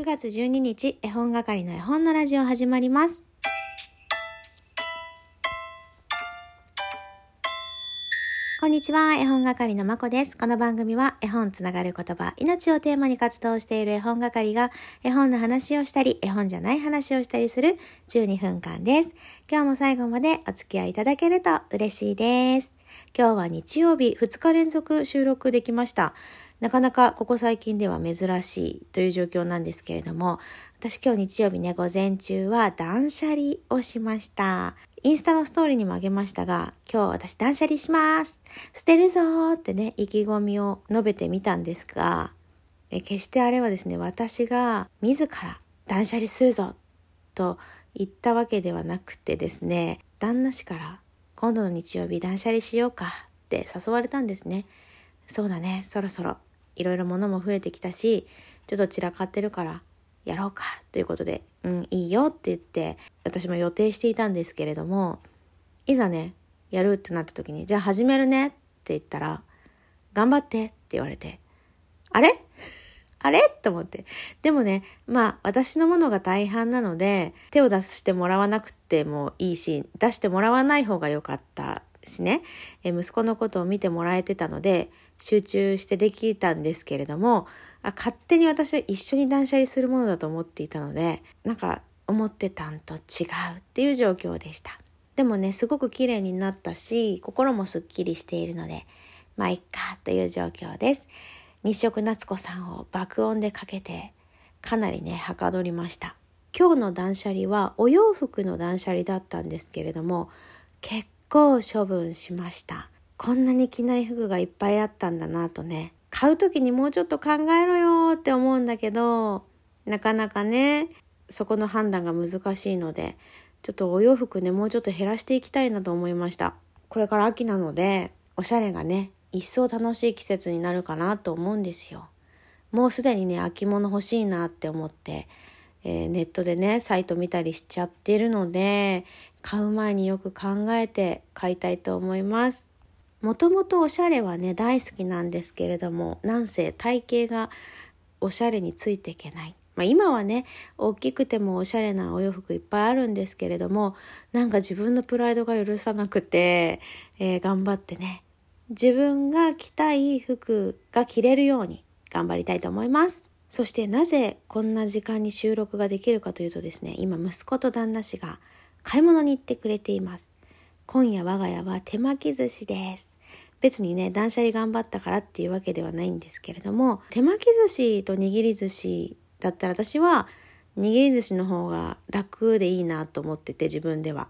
9月12日、絵本係の絵本のラジオ始まります。こんにちは、絵本係のまこです。この番組は絵本つながる言葉、命をテーマに活動している絵本係が絵本の話をしたり、絵本じゃない話をしたりする12分間です。今日も最後までお付き合いいただけると嬉しいです。今日は日曜日2日連続収録できました。なかなかここ最近では珍しいという状況なんですけれども、私今日日曜日ね、午前中は断捨離をしました。インスタのストーリーにもあげましたが、今日私断捨離します捨てるぞーってね、意気込みを述べてみたんですが、え決してあれはですね、私が自ら断捨離するぞと言ったわけではなくてですね、旦那氏から今度の日曜日断捨離しようかって誘われたんですね。そうだね、そろそろいろいろ物も増えてきたし、ちょっと散らかってるからやろうかということで、うん、いいよって言って、私も予定していたんですけれども、いざね、やるってなった時に、じゃあ始めるねって言ったら、頑張ってって言われて、あれ？あれ？と思って。でもね、まあ私のものが大半なので、手を出してもらわなくてもいいし、出してもらわない方が良かったしね、え息子のことを見てもらえてたので、集中してできたんですけれども、あ勝手に私は一緒に断捨離するものだと思っていたので、なんか思ってたんと違うっていう状況でした。でもね、すごく綺麗になったし、心もすっきりしているので、まあいっかという状況です。日食夏子さんを爆音でかけて、かなりね、はかどりました。今日の断捨離はお洋服の断捨離だったんですけれども、結構処分しました。こんなに着ない服がいっぱいあったんだなとね、買う時にもうちょっと考えろよって思うんだけど、なかなかね、そこの判断が難しいので、ちょっとお洋服ね、もうちょっと減らしていきたいなと思いました。これから秋なので、おしゃれがね、一層楽しい季節になるかなと思うんですよ。もうすでにね、秋物欲しいなって思って、えー、ネットでね、サイト見たりしちゃってるので、買う前によく考えて買いたいと思います。もともとおしゃれはね大好きなんですけれどもなんせ体型がおしゃれについていけない。まあ、今はね大きくてもおしゃれなお洋服いっぱいあるんですけれどもなんか自分のプライドが許さなくて、えー、頑張ってね自分が着たい服が着れるように頑張りたいと思います。そしてなぜこんな時間に収録ができるかというとですね今息子と旦那氏が買い物に行ってくれています。今夜我が家は手巻き寿司です。別にね、断捨離頑張ったからっていうわけではないんですけれども、手巻き寿司と握り寿司だったら私は握り寿司の方が楽でいいなと思ってて自分では。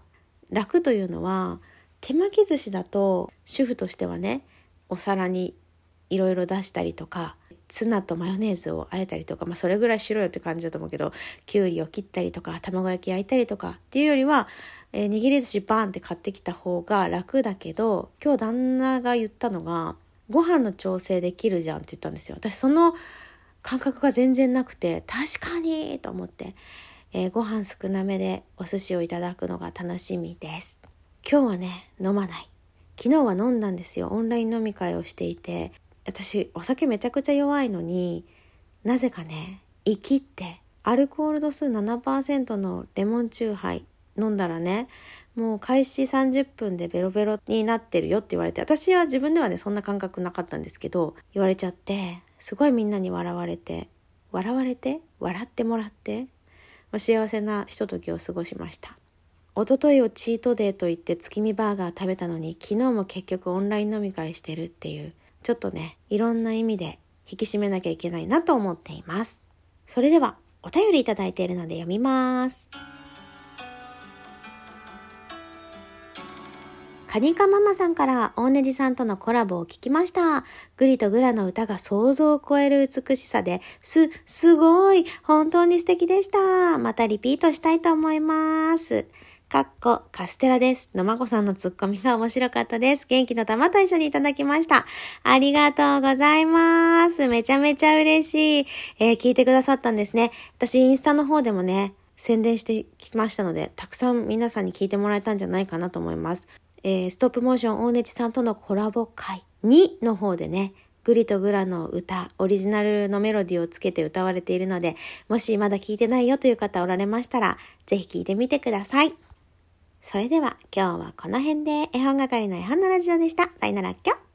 楽というのは手巻き寿司だと主婦としてはね、お皿にいろいろ出したりとか、ツナとマヨネーズをあえたりとか、まあそれぐらいしろよって感じだと思うけど、きゅうりを切ったりとか、卵焼き焼いたりとかっていうよりは、えー、握り寿司バーンって買ってきた方が楽だけど今日旦那が言ったのがご飯の調整できるじゃんって言ったんですよ。私その感覚が全然なくて確かにと思って、えー、ご飯少なめでお寿司をいただくのが楽しみです。今日はね飲まない。昨日は飲んだんですよ。オンライン飲み会をしていて私お酒めちゃくちゃ弱いのになぜかね生きってアルコール度数7%のレモンチューハイ飲んだらねもう開始30分でベロベロになってるよって言われて私は自分ではねそんな感覚なかったんですけど言われちゃってすごいみんなに笑われて笑われて笑ってもらって、まあ、幸せなひとときを過ごしました。一昨日をチートデーと言って月見バーガー食べたのに昨日も結局オンライン飲み会してるっていうちょっとねいろんな意味で引き締めなきゃいけないなと思っていますそれではお便りいただいているので読みます。カニカママさんから大ネジさんとのコラボを聞きました。グリとグラの歌が想像を超える美しさで、す、すごい本当に素敵でした。またリピートしたいと思います。かっこカステラです。のまこさんのツッコミが面白かったです。元気の玉と一緒にいただきました。ありがとうございます。めちゃめちゃ嬉しい。えー、聞いてくださったんですね。私、インスタの方でもね、宣伝してきましたので、たくさん皆さんに聞いてもらえたんじゃないかなと思います。えー、ストップモーション大根ちさんとのコラボ会2の方でね、グリとグラの歌、オリジナルのメロディーをつけて歌われているので、もしまだ聞いてないよという方おられましたら、ぜひ聴いてみてください。それでは今日はこの辺で絵本係の絵本のラジオでした。さよなら、きょ